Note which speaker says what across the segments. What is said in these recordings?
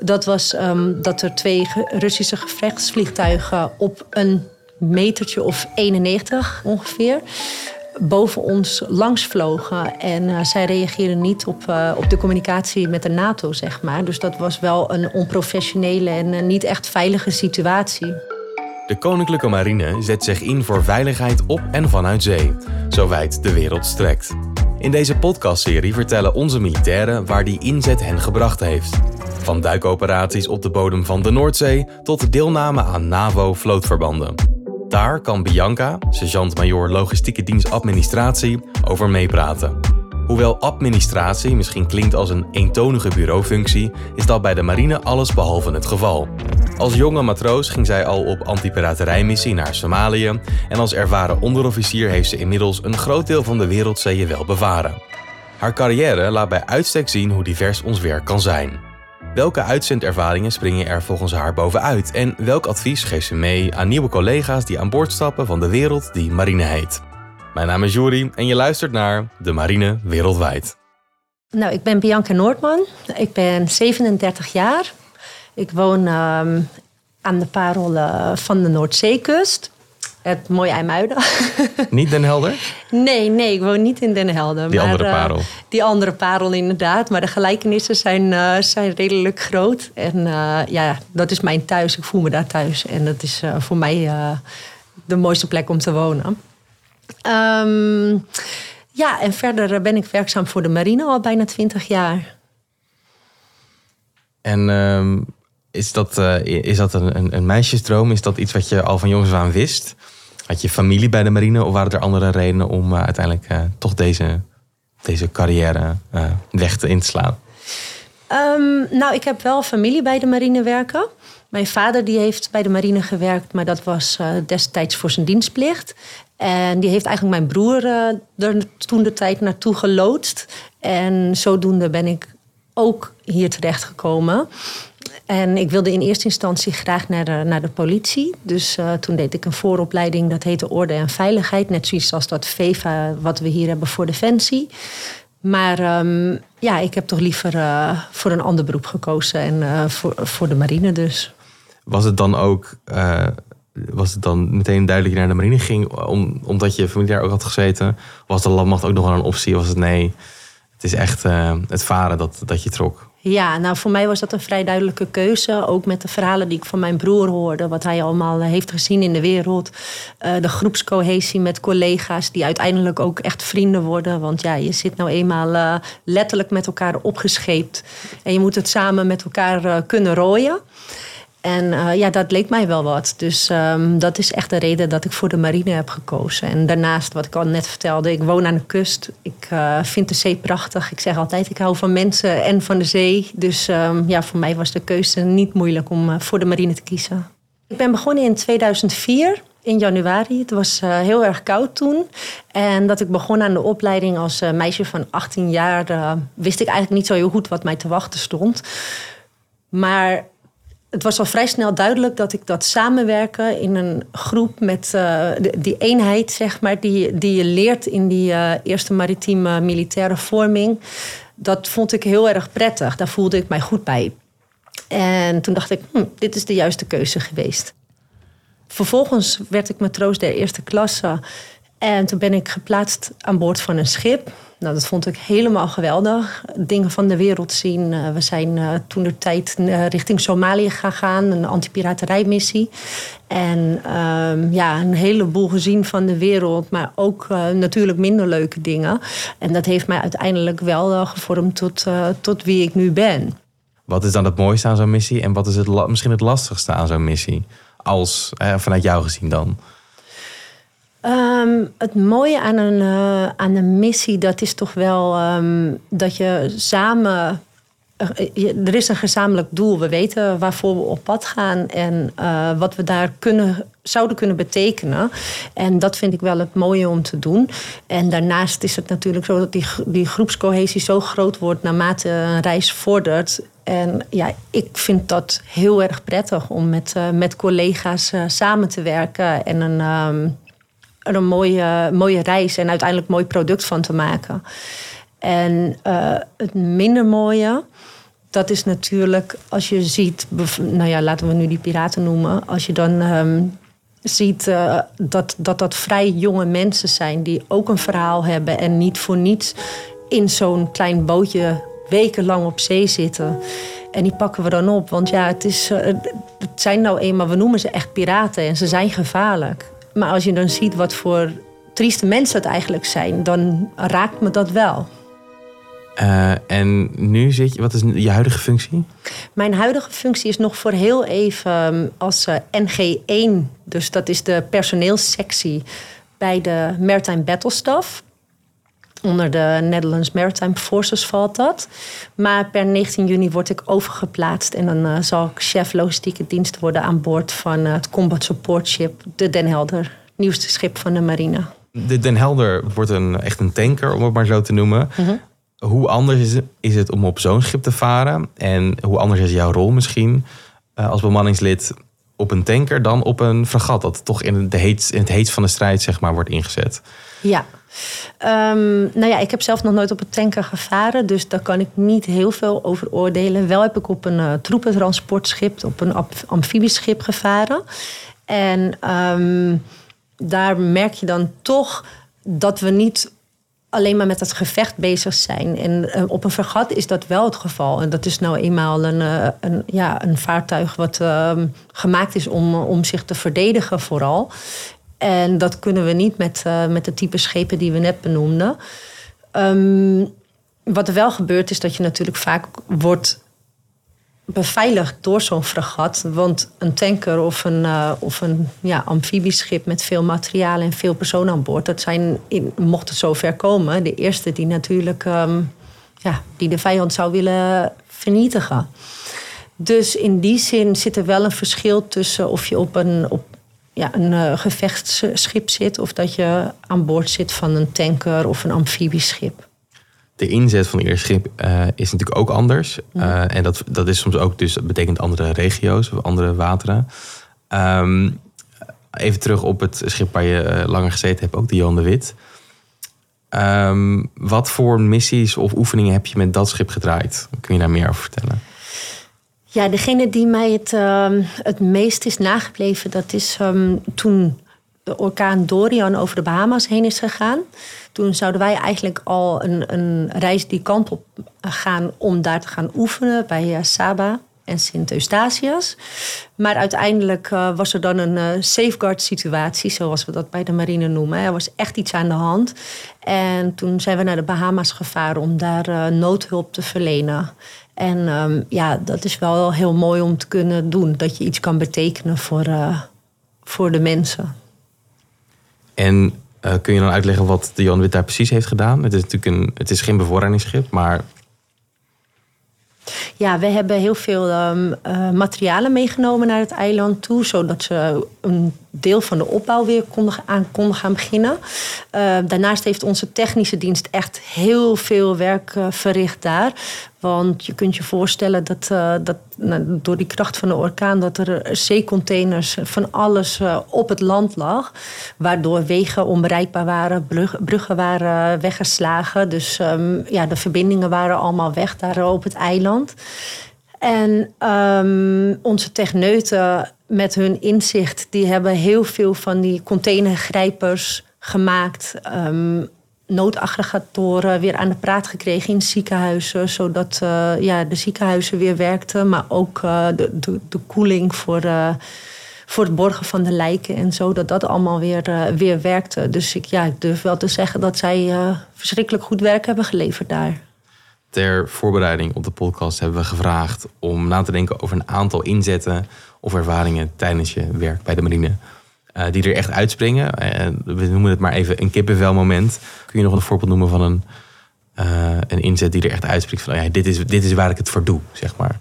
Speaker 1: Dat was ehm, dat er twee Russische gevechtsvliegtuigen op een metertje of 91 ongeveer boven ons langs vlogen. En uh, zij reageerden niet op, uh, op de communicatie met de NATO, zeg maar. Dus dat was wel een onprofessionele en uh, niet echt veilige situatie.
Speaker 2: De Koninklijke Marine zet zich in voor veiligheid op en vanuit zee, zo wijd de wereld strekt. In deze podcastserie vertellen onze militairen waar die inzet hen gebracht heeft. Van duikoperaties op de bodem van de Noordzee tot deelname aan NAVO-vlootverbanden. Daar kan Bianca, sergeant-majoor logistieke dienst administratie, over meepraten. Hoewel administratie misschien klinkt als een eentonige bureaufunctie, is dat bij de marine alles behalve het geval. Als jonge matroos ging zij al op antipiraterijmissie naar Somalië en als ervaren onderofficier heeft ze inmiddels een groot deel van de wereldzeeën wel bevaren. Haar carrière laat bij uitstek zien hoe divers ons werk kan zijn. Welke uitzendervaringen springen er volgens haar bovenuit en welk advies geeft ze mee aan nieuwe collega's die aan boord stappen van de wereld die marine heet? Mijn naam is Juri en je luistert naar De Marine Wereldwijd.
Speaker 1: Nou, ik ben Bianca Noordman. Ik ben 37 jaar. Ik woon ehm, aan de parel uh, van de Noordzeekust. Het mooie IJmuiden.
Speaker 2: Niet Den Helder?
Speaker 1: Nee, nee, ik woon niet in Den Helder.
Speaker 2: Die maar, andere parel? Uh,
Speaker 1: die andere parel inderdaad. Maar de gelijkenissen zijn, uh, zijn redelijk groot. En uh, ja, dat is mijn thuis. Ik voel me daar thuis. En dat is voor mij de mooiste plek om te wonen. Um, ja, en verder ben ik werkzaam voor de marine al bijna twintig jaar.
Speaker 2: En um, is dat, uh, is dat een, een, meisjesdroom? Is dat iets wat je al van jongs af aan wist? Had je familie bij de marine of waren er andere redenen om uh, uiteindelijk uh, toch deze, deze carrière weg te inslaan?
Speaker 1: Um, nou, ik heb wel familie bij de marine werken. Mijn vader die heeft bij de marine gewerkt, maar dat was destijds voor zijn dienstplicht. En die heeft eigenlijk mijn broer er toen de tijd naartoe geloodst. En zodoende ben ik ook hier terechtgekomen. En ik wilde in eerste instantie graag naar de, naar de politie. Dus uh, toen deed ik een vooropleiding, dat heette Orde en Veiligheid. Net zoiets als dat VEVA, wat we hier hebben voor Defensie. Maar um, ja, ik heb toch liever uh, voor een ander beroep gekozen en uh, voor, voor de marine dus.
Speaker 2: Was het dan ook, was het dan meteen duidelijk je naar de marine ging, om, omdat je familie daar ook had gezeten? Was de landmacht ook nog wel een optie? Was het nee, het is echt het varen dat, dat je trok?
Speaker 1: Ja, nou voor mij was dat een vrij duidelijke keuze. Ook met de verhalen die ik van mijn broer hoorde. Wat hij allemaal eh, heeft gezien in de wereld. Uh, de groepscohesie met collega's die uiteindelijk ook echt vrienden worden. Want ja, je zit nou eenmaal uh, letterlijk met elkaar opgescheept. En je moet het samen met elkaar kunnen rooien. En uh, ja, dat leek mij wel wat. Dus um, dat is echt de reden dat ik voor de marine heb gekozen. En daarnaast, wat ik al net vertelde, ik woon aan de kust. Ik uh, vind de zee prachtig. Ik zeg altijd, ik hou van mensen en van de zee. Dus um, ja, voor mij was de keuze niet moeilijk om uh, voor de marine te kiezen. Ik ben begonnen in 2004 in januari. Het was heel erg koud toen. En dat ik begon aan de opleiding als meisje van 18 jaar, wist ik eigenlijk niet zo heel goed wat mij te wachten stond. Maar het was al vrij snel duidelijk dat ik dat samenwerken in een groep met uh, die eenheid, zeg maar, die, die je leert in die uh, eerste maritieme militaire vorming. Dat vond ik heel erg prettig. Daar voelde ik mij goed bij. En toen dacht ik, hm, dit is de juiste keuze geweest. Vervolgens werd ik matroos der eerste klasse. En toen ben ik geplaatst aan boord van een schip. Nou, dat vond ik helemaal geweldig. Dingen van de wereld zien. Uh, we zijn uh, toen de tijd uh, richting Somalië gegaan, een antipiraterijmissie. En ehm, ja, een heleboel gezien van de wereld, maar ook natuurlijk minder leuke dingen. En dat heeft mij uiteindelijk wel gevormd tot, tot wie ik nu ben.
Speaker 2: Wat is dan het mooiste aan zo'n missie en wat is het misschien het lastigste aan zo'n missie? Als, vanuit jou gezien dan?
Speaker 1: Um, het mooie aan een, uh, aan een missie, dat is toch wel um, dat je samen. Er is een gezamenlijk doel. We weten waarvoor we op pad gaan en uh, wat we daar kunnen, zouden kunnen betekenen. En dat vind ik wel het mooie om te doen. En daarnaast is het natuurlijk zo dat die, die groepscohesie zo groot wordt naarmate een reis vordert. En ja, ik vind dat heel erg prettig om met, met collega's samen te werken en een. Um, er een mooie, mooie reis en uiteindelijk een mooi product van te maken. En uh, het minder mooie, dat is natuurlijk, als je ziet, nou ja, laten we nu die piraten noemen. Als je dan ehm, ziet uh, dat, dat dat vrij jonge mensen zijn die ook een verhaal hebben en niet voor niets in zo'n klein bootje wekenlang op zee zitten. En die pakken we dan op. Want ja, het, is, uh, het zijn nou eenmaal, we noemen ze echt piraten en ze zijn gevaarlijk. Maar als je dan ziet wat voor trieste mensen het eigenlijk zijn, dan raakt me dat wel.
Speaker 2: Uh, en nu zit je, wat is je huidige functie?
Speaker 1: Mijn huidige functie is nog voor heel even ehm, als uh, NG1, dus dat is de personeelssectie bij de Maritime Battle Staff. Onder de Netherlands Maritime Forces valt dat. Maar per 19 juni word ik overgeplaatst en dan uh, zal ik chef logistieke dienst worden aan boord van het combat support ship, de Den Helder, nieuwste schip van de marine.
Speaker 2: De Den Helder wordt een, echt een tanker, om het maar zo te noemen. Mm -hmm hoe anders is het om op zo'n schip te varen? En hoe anders is jouw rol misschien uh, als bemanningslid op een tanker dan op een fregat, dat toch in, de heet, in het heet van de strijd zeg maar, wordt ingezet?
Speaker 1: Ja. Um, nou ja, ik heb zelf nog nooit op een tanker gevaren, dus daar kan ik niet heel veel over oordelen. Wel heb ik op een uh, troepentransportschip, op een amfibieschip gevaren. En um, daar merk je dan toch dat we niet alleen maar met het gevecht bezig zijn. En uh, op een vergat is dat wel het geval. En dat is nou eenmaal een, uh, een, ja, een vaartuig wat uh, gemaakt is om, om zich te verdedigen vooral. En dat kunnen we niet met, eh, met de type schepen die we net benoemden. Um, wat er wel gebeurt is dat je natuurlijk vaak wordt beveiligd door zo'n fregat. Want een tanker of een, uh, of een ja, amfibieschip met veel materiaal en veel personen aan boord, dat zijn, mocht het zover komen, de eerste die natuurlijk um, ja, die de vijand zou willen vernietigen. Dus in die zin zit er wel een verschil tussen of je op een, op, ja, een uh, gevechtsschip zit of dat je aan boord zit van een tanker of een amfibieschip
Speaker 2: de inzet van ieder schip uh, is natuurlijk ook anders. Uh, en dat, dat is soms ook, dus dat betekent andere regio's of andere wateren. Um, even terug op het schip waar je langer gezeten hebt, ook de Johan de Wit. Um, wat voor missies of oefeningen heb je met dat schip gedraaid? Kun je daar meer over vertellen?
Speaker 1: Ja, degene die mij het, het meest is nagebleven, dat is um, toen de orkaan Dorian over de Bahama's heen is gegaan. Toen zouden wij eigenlijk al een, een reis die kant op gaan om daar te gaan oefenen bij uh, Saba en Sint Eustatius. Maar uiteindelijk uh, was er dan een safeguard situatie, zoals we dat bij de marine noemen. Er was echt iets aan de hand. En toen zijn we naar de Bahama's gevaren om daar noodhulp te verlenen. En um, ja, dat is wel heel mooi om te kunnen doen. Dat je iets kan betekenen voor, voor de mensen.
Speaker 2: En uh, kun je dan uitleggen wat de Jan Wit daar precies heeft gedaan? Het is natuurlijk een, het is geen bevoorradingsschip, maar.
Speaker 1: Ja, we hebben heel veel um, uh, materialen meegenomen naar het eiland toe, zodat ze een deel van de opbouw weer konden, aan konden gaan beginnen. Uh, daarnaast heeft onze technische dienst echt heel veel werk uh, verricht daar. Want je kunt je voorstellen dat, uh, dat nou, door die kracht van de orkaan... dat er zeecontainers van alles op het land lag. Waardoor wegen onbereikbaar waren, brug, bruggen waren weggeslagen. Dus um, ja, de verbindingen waren allemaal weg daar op het eiland. En um, onze techneuten met hun inzicht, die hebben heel veel van die containergrijpers gemaakt. Um, noodaggregatoren weer aan de praat gekregen in ziekenhuizen. Zodat uh, ja, de ziekenhuizen weer werkten. Maar ook uh, de, de, koeling voor, uh, voor het borgen van de lijken en zo. Dat dat allemaal weer, weer werkte. Dus ik, ja, ik durf wel te zeggen dat zij verschrikkelijk goed werk hebben geleverd daar.
Speaker 2: Ter voorbereiding op de podcast hebben we gevraagd om na te denken over een aantal inzetten of ervaringen tijdens je werk bij de marine. Uh, die er echt uitspringen. We noemen het maar even een kippenvelmoment. Kun je nog een voorbeeld noemen van een, uh, een inzet die er echt uitspringt? Van oh ja, dit, is, dit is waar ik het voor doe, zeg maar.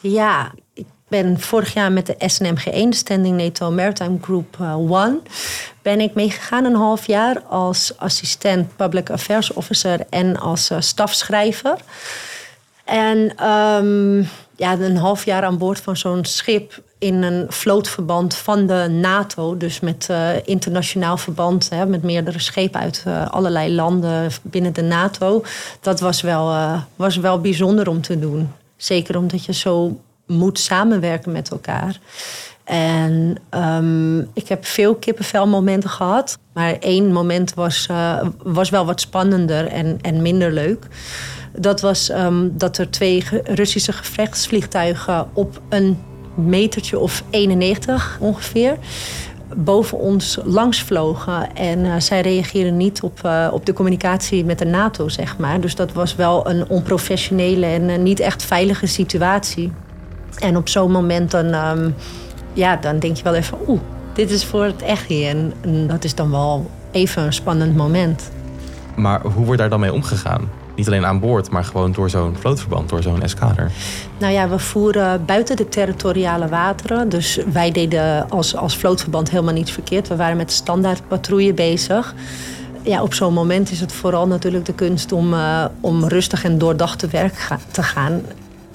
Speaker 1: Ja, ik ben vorig jaar met de SNMG1, de Standing NATO Maritime Group 1, ben ik meegegaan een half jaar als assistent Public Affairs Officer en als stafschrijver. En um, ja, een half jaar aan boord van zo'n schip in een vlootverband van de NATO. Dus met uh, internationaal verband, hè, met meerdere schepen uit uh, allerlei landen binnen de NATO. Dat was wel, uh, was wel bijzonder om te doen. Zeker omdat je zo moet samenwerken met elkaar. En um, ik heb veel kippenvelmomenten gehad. Maar één moment was, was wel wat spannender en, en minder leuk. Dat was um, dat er twee Russische gevechtsvliegtuigen op een metertje of 91 ongeveer boven ons langs vlogen. En uh, zij reageerden niet op, uh, op de communicatie met de NATO, zeg maar. Dus dat was wel een onprofessionele en uh, niet echt veilige situatie. En op zo'n moment dan, um, ja, dan denk je wel even... oeh, dit is voor het echt hier. En, en dat is dan wel even een spannend moment.
Speaker 2: Maar hoe wordt daar dan mee omgegaan? Niet alleen aan boord, maar gewoon door zo'n vlootverband, door zo'n eskader.
Speaker 1: Nou ja, we voeren buiten de territoriale wateren. Dus wij deden als, als vlootverband helemaal niets verkeerd. We waren met standaard patrouille bezig. Ja, op zo'n moment is het vooral natuurlijk de kunst om, uh, om rustig en doordacht te werk ga te gaan.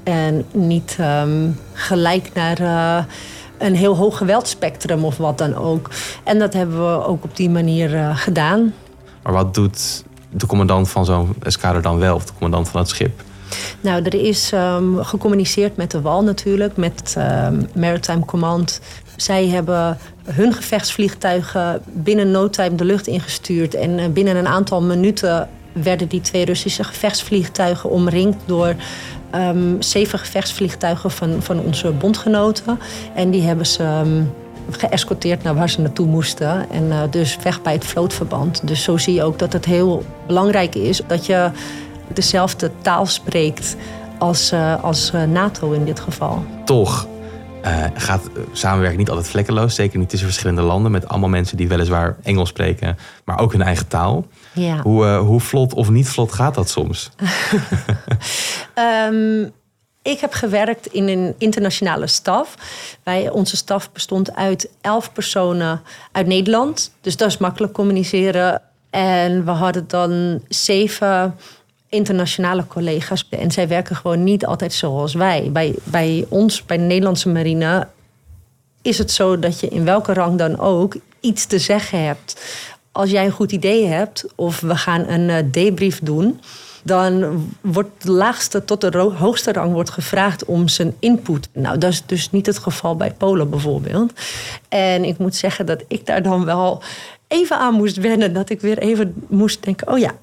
Speaker 1: En niet um, gelijk naar uh, een heel hoog geweldspectrum of wat dan ook. En dat hebben we ook op die manier uh, gedaan.
Speaker 2: Maar wat doet de commandant van zo'n eskader dan wel, of de commandant van het schip?
Speaker 1: Nou, er is um, gecommuniceerd met de WAL natuurlijk, met um, Maritime Command. Zij hebben hun gevechtsvliegtuigen binnen no time de lucht ingestuurd. En uh, binnen een aantal minuten werden die twee Russische gevechtsvliegtuigen omringd door um, zeven gevechtsvliegtuigen van, van onze bondgenoten. En die hebben ze geëscorteerd naar waar ze naartoe moesten. En uh, dus weg bij het vlootverband. Dus zo zie je ook dat het heel belangrijk is dat je dezelfde taal spreekt als, uh, als uh, NATO in dit geval.
Speaker 2: Toch uh, gaat samenwerking niet altijd vlekkeloos. Zeker niet tussen verschillende landen. Met allemaal mensen die weliswaar Engels spreken, maar ook hun eigen taal.
Speaker 1: Ja.
Speaker 2: Hoe, hoe vlot of niet vlot gaat dat soms?
Speaker 1: um, ik heb gewerkt in een internationale staf. Wij, onze staf bestond uit elf personen uit Nederland. Dus dat is makkelijk communiceren. En we hadden dan zeven internationale collega's. En zij werken gewoon niet altijd zoals wij. Bij, bij ons, bij de Nederlandse marine, is het zo dat je in welke rang dan ook iets te zeggen hebt. Als jij een goed idee hebt, of we gaan een debrief doen dan wordt de laagste tot de hoogste rang wordt gevraagd om zijn input. Nou, dat is dus niet het geval bij Polen bijvoorbeeld. En ik moet zeggen dat ik daar dan wel even aan moest wennen. Dat ik weer even moest denken: oh ja,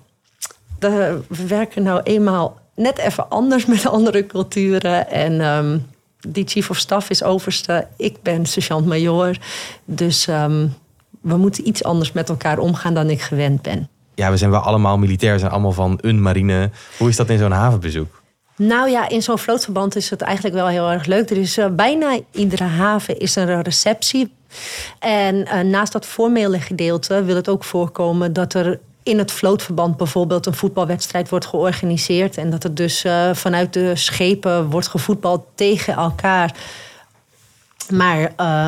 Speaker 1: we werken nou eenmaal net even anders met andere culturen. En um, die chief of staff is overste, ik ben sergeant-major. Dus um, we moeten iets anders met elkaar omgaan dan ik gewend ben
Speaker 2: ja, we zijn wel allemaal militair, zijn allemaal van een marine. Hoe is dat in zo'n havenbezoek?
Speaker 1: Nou ja, in zo'n vlootverband is het eigenlijk wel heel erg leuk. Er is uh, bijna iedere haven is er een receptie. En uh, naast dat formele gedeelte wil het ook voorkomen dat er in het vlootverband bijvoorbeeld een voetbalwedstrijd wordt georganiseerd. En dat het dus uh, vanuit de schepen wordt gevoetbald tegen elkaar. Maar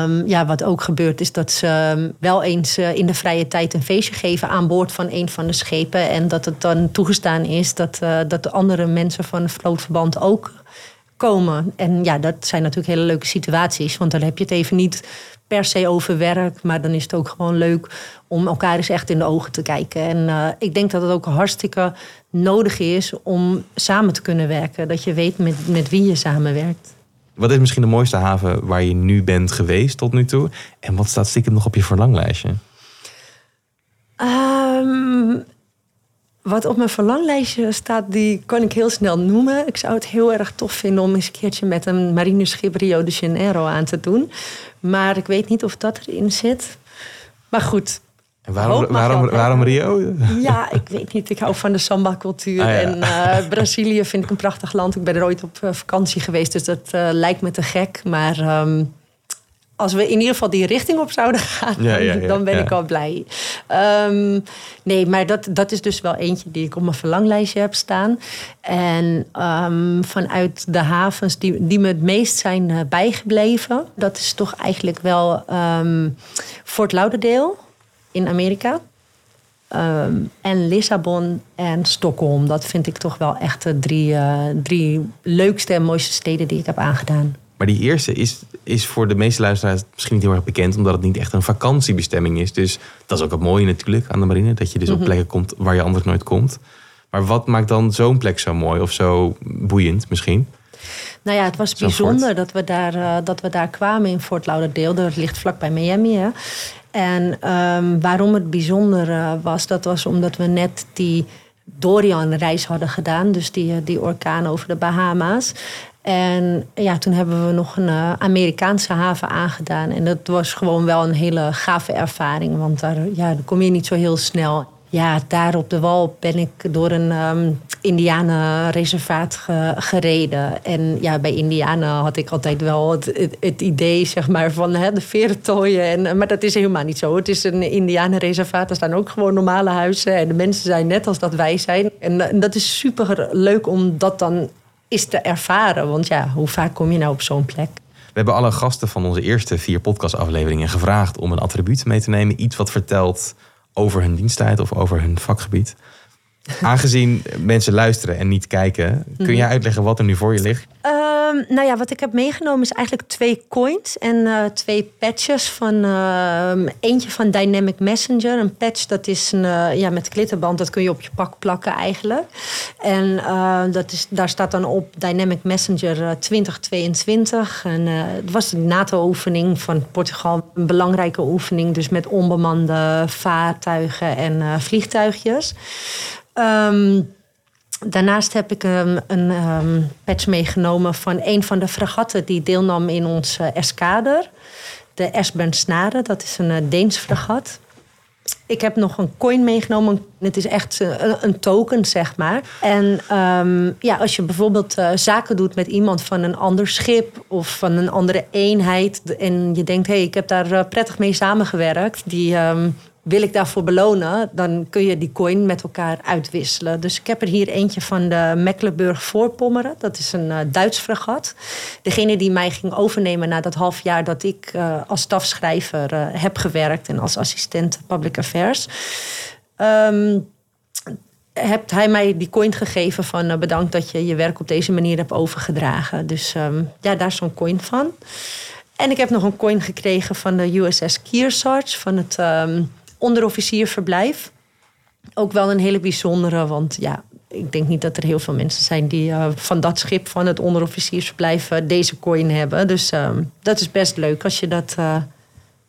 Speaker 1: um, ja, wat ook gebeurt is dat ze um, wel eens uh, in de vrije tijd een feestje geven aan boord van een van de schepen. En dat het dan toegestaan is dat, uh, dat de andere mensen van het vlootverband ook komen. En ja, dat zijn natuurlijk hele leuke situaties. Want dan heb je het even niet per se over werk. Maar dan is het ook gewoon leuk om elkaar eens echt in de ogen te kijken. En uh, ik denk dat het ook hartstikke nodig is om samen te kunnen werken. Dat je weet met, met wie je samenwerkt.
Speaker 2: Wat is misschien de mooiste haven waar je nu bent geweest tot nu toe? En wat staat stiekem nog op je verlanglijstje?
Speaker 1: Um, wat op mijn verlanglijstje staat, die kan ik heel snel noemen. Ik zou het heel erg tof vinden om eens een keertje met een marineschip Rio de Janeiro aan te doen. Maar ik weet niet of dat erin zit. Maar goed,
Speaker 2: en waarom, waarom, waarom Rio?
Speaker 1: Ja, ik weet niet. Ik hou van de samba-cultuur. Ah, ja. En uh, Brazilië vind ik een prachtig land. Ik ben er ooit op vakantie geweest, dus dat uh, lijkt me te gek. Maar um, als we in ieder geval die richting op zouden gaan, ja, ja, dan ben ik al blij. Um, nee, maar dat, dat is dus wel eentje die ik op mijn verlanglijstje heb staan. En um, vanuit de havens die, die me het meest zijn bijgebleven, dat is toch eigenlijk wel Fort Lauderdale in Amerika. Um, en Lissabon en Stockholm. Dat vind ik toch wel echt de drie, uh, drie leukste en mooiste steden die ik heb aangedaan.
Speaker 2: Maar die eerste is, is voor de meeste luisteraars misschien niet heel erg bekend, omdat het niet echt een vakantiebestemming is. Dus dat is ook het mooie natuurlijk aan de marine, dat je dus op plekken komt waar je anders nooit komt. Maar wat maakt dan zo'n plek zo mooi of zo boeiend misschien?
Speaker 1: Nou ja, het was bijzonder dat we, daar, uh, dat we daar kwamen in Fort Lauderdale. Dat ligt vlakbij Miami. Hè? En um, waarom het bijzonder uh, was, dat was omdat we net die Dorian-reis hadden gedaan. Dus die, die orkaan over de Bahama's. En ja, toen hebben we nog een uh, Amerikaanse haven aangedaan. En dat was gewoon wel een hele gave ervaring. Want daar, ja, daar kom je niet zo heel snel. Ja, daar op de wal ben ik door een um, indianenreservaat ge, gereden. En ja, bij indianen had ik altijd wel het, idee, zeg maar, van hè, de veertooien. En, maar dat is helemaal niet zo. Het is een indianenreservaat. Er staan ook gewoon normale huizen. En de mensen zijn net als dat wij zijn. En, en dat is super leuk om dat dan is te ervaren. Want ja, hoe vaak kom je nou op zo'n plek?
Speaker 2: We hebben alle gasten van onze eerste vier podcastafleveringen gevraagd om een attribuut mee te nemen. Iets wat vertelt over hun diensttijd of over hun vakgebied. Aangezien mensen luisteren en niet kijken, kun je mhm. uitleggen wat er nu voor je ligt?
Speaker 1: Um, nou ja, wat ik heb meegenomen is eigenlijk twee coins en uh, twee patches. Van, uh, eentje van Dynamic Messenger. Een patch dat is een, uh, ja, met klittenband, dat kun je op je pak plakken eigenlijk. En eh, dat is, daar staat dan op Dynamic Messenger 2022. En het was een NATO-oefening van Portugal. Een belangrijke oefening, dus met onbemande vaartuigen en vliegtuigjes. Um, daarnaast heb ik um, een um, patch meegenomen van een van de fregatten die deelnam in ons uh, eskader. De Esbern Snare, dat is een uh, Deens fregat. Ik heb nog een coin meegenomen. Het is echt uh, een, token, zeg maar. En ja, als je bijvoorbeeld zaken doet met iemand van een ander schip of van een andere eenheid. en je denkt, hé, hey, ik heb daar prettig mee samengewerkt. Die, wil ik daarvoor belonen, dan kun je die coin met elkaar uitwisselen. Dus ik heb er hier eentje van de Mecklenburg-Voorpommeren. Dat is een uh, Duits fregat. Degene die mij ging overnemen na dat half jaar dat ik uh, als stafschrijver uh, heb gewerkt en als assistent public affairs. Um, hebt hij mij die coin gegeven van bedankt dat je je werk op deze manier hebt overgedragen. Dus um, ja, daar is zo'n coin van. En ik heb nog een coin gekregen van de USS Kearsarge, van het um, onderofficierverblijf. Ook wel een hele bijzondere, want ja, ik denk niet dat er heel veel mensen zijn die uh, van dat schip, van het onderofficiersverblijf, uh, deze coin hebben. Dus uh, dat is best leuk als je dat eh,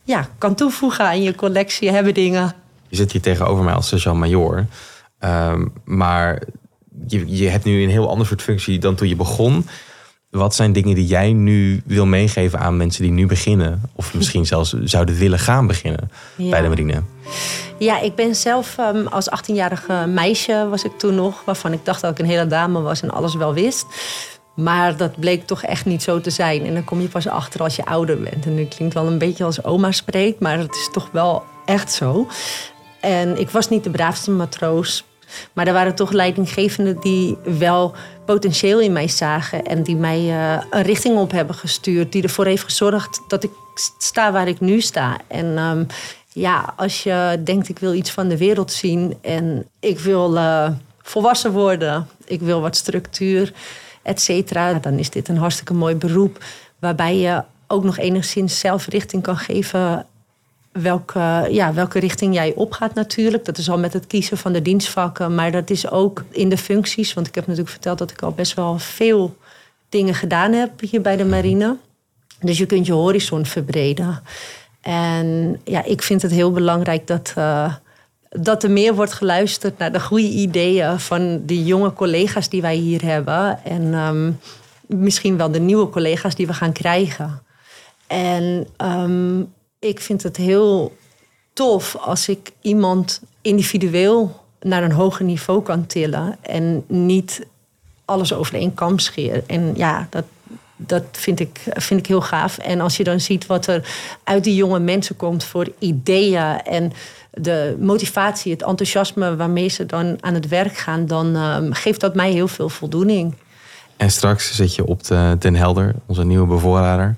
Speaker 1: ja, kan toevoegen aan je collectie, hebben dingen.
Speaker 2: Je zit hier tegenover mij als sergeant-major. Ehm, maar je, je hebt nu een heel ander soort functie dan toen je begon. Wat zijn dingen die jij nu wil meegeven aan mensen die nu beginnen? Of misschien zelfs zouden willen gaan beginnen bij de marine?
Speaker 1: Ja, ik ben zelf um, als 18-jarige meisje was ik toen nog... waarvan ik dacht dat ik een hele dame was en alles wel wist. Maar dat bleek toch echt niet zo te zijn. En dan kom je pas achter als je ouder bent. En nu klinkt wel een beetje als oma spreekt, maar het is toch wel echt zo. En ik was niet de braafste matroos. Maar er waren toch leidinggevenden die wel potentieel in mij zagen. En die mij uh, een richting op hebben gestuurd. Die ervoor heeft gezorgd dat ik sta waar ik nu sta. En um, ja, als je denkt ik wil iets van de wereld zien. En ik wil uh, volwassen worden. Ik wil wat structuur, et cetera. Dan is dit een hartstikke mooi beroep. Waarbij je ook nog enigszins zelf richting kan geven welke, ja, welke richting jij opgaat natuurlijk. Dat is al met het kiezen van de dienstvakken. Maar dat is ook in de functies. Want ik heb natuurlijk verteld dat ik al best wel veel dingen gedaan heb hier bij de marine. Dus je kunt je horizon verbreden. En ja, ik vind het heel belangrijk dat, uh, dat er meer wordt geluisterd naar de goede ideeën van die jonge collega's die wij hier hebben. En um, misschien wel de nieuwe collega's die we gaan krijgen. En um, ik vind het heel tof als ik iemand individueel naar een hoger niveau kan tillen en niet alles over één kam scheer. En ja, dat, dat vind ik, vind ik heel gaaf. En als je dan ziet wat er uit die jonge mensen komt voor ideeën en de motivatie, het enthousiasme waarmee ze dan aan het werk gaan, dan um, geeft dat mij heel veel voldoening.
Speaker 2: En straks zit je op de Den Helder, onze nieuwe bevoorrader.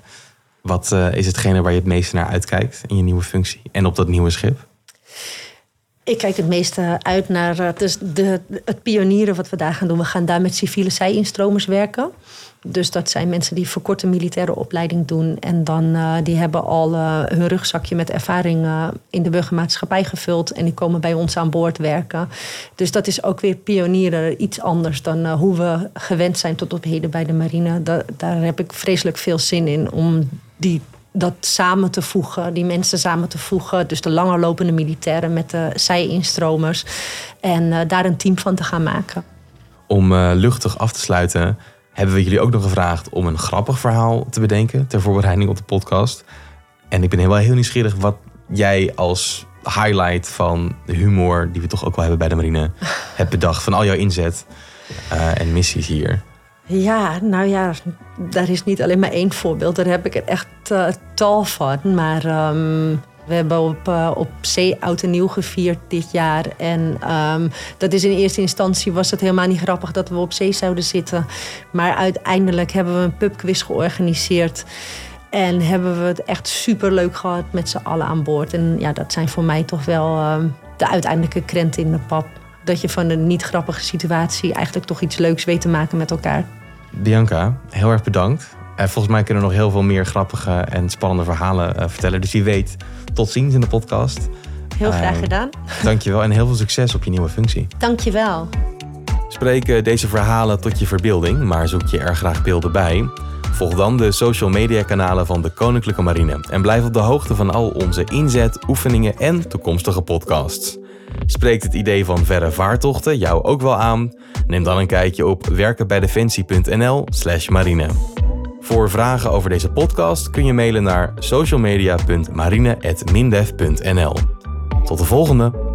Speaker 2: Wat uh, is hetgene waar je het meeste naar uitkijkt in je nieuwe functie en op dat nieuwe schip?
Speaker 1: Ik kijk het meeste uit naar uh, dus de, het pionieren wat we daar gaan doen. We gaan daar met civiele zijinstromers werken. Dus dat zijn mensen die verkorte militaire opleiding doen. En dan uh, die hebben al hun rugzakje met ervaring in de burgermaatschappij gevuld. En die komen bij ons aan boord werken. Dus dat is ook weer pionieren. Iets anders dan hoe we gewend zijn tot op heden bij de marine. Da daar heb ik vreselijk veel zin in om die dat samen te voegen, die mensen samen te voegen. Dus de langer lopende militairen met de zij-instromers. En daar een team van te gaan maken.
Speaker 2: Om luchtig af te sluiten hebben we jullie ook nog gevraagd om een grappig verhaal te bedenken ter voorbereiding op de podcast. En ik ben heel, heel nieuwsgierig wat jij als highlight van de humor, die we toch ook wel hebben bij de marine, hebt bedacht van al jouw inzet uh, en missies hier.
Speaker 1: Ja, nou ja, daar is niet alleen maar één voorbeeld. Daar heb ik er echt uh, tal van. Maar um, we hebben op, uh, op zee oud en nieuw gevierd dit jaar. En um, dat is in eerste instantie was het helemaal niet grappig dat we op zee zouden zitten. Maar uiteindelijk hebben we een pubquiz georganiseerd. En hebben we het echt super leuk gehad met z'n allen aan boord. En ja, dat zijn voor mij toch wel uh, de uiteindelijke krenten in de pap. Dat je van een niet grappige situatie eigenlijk toch iets leuks weet te maken met elkaar.
Speaker 2: Bianca, heel erg bedankt. Uh, volgens mij kunnen we nog heel veel meer grappige en spannende verhalen uh, vertellen. Dus wie weet, tot ziens in de podcast.
Speaker 1: Heel graag uh, gedaan.
Speaker 2: Dankjewel en heel veel succes op je nieuwe functie.
Speaker 1: Dankjewel.
Speaker 2: Spreken deze verhalen tot je verbeelding, maar zoek je er graag beelden bij? Volg dan de social media kanalen van de Koninklijke Marine en blijf op de hoogte van al onze inzet, oefeningen en toekomstige podcasts. Spreekt het idee van verre vaartochten jou ook wel aan? Neem dan een kijkje op werkenbijdefensie.nl/marine. Voor vragen over deze podcast kun je mailen naar socialmedia.marine.mindef.nl. Tot de volgende!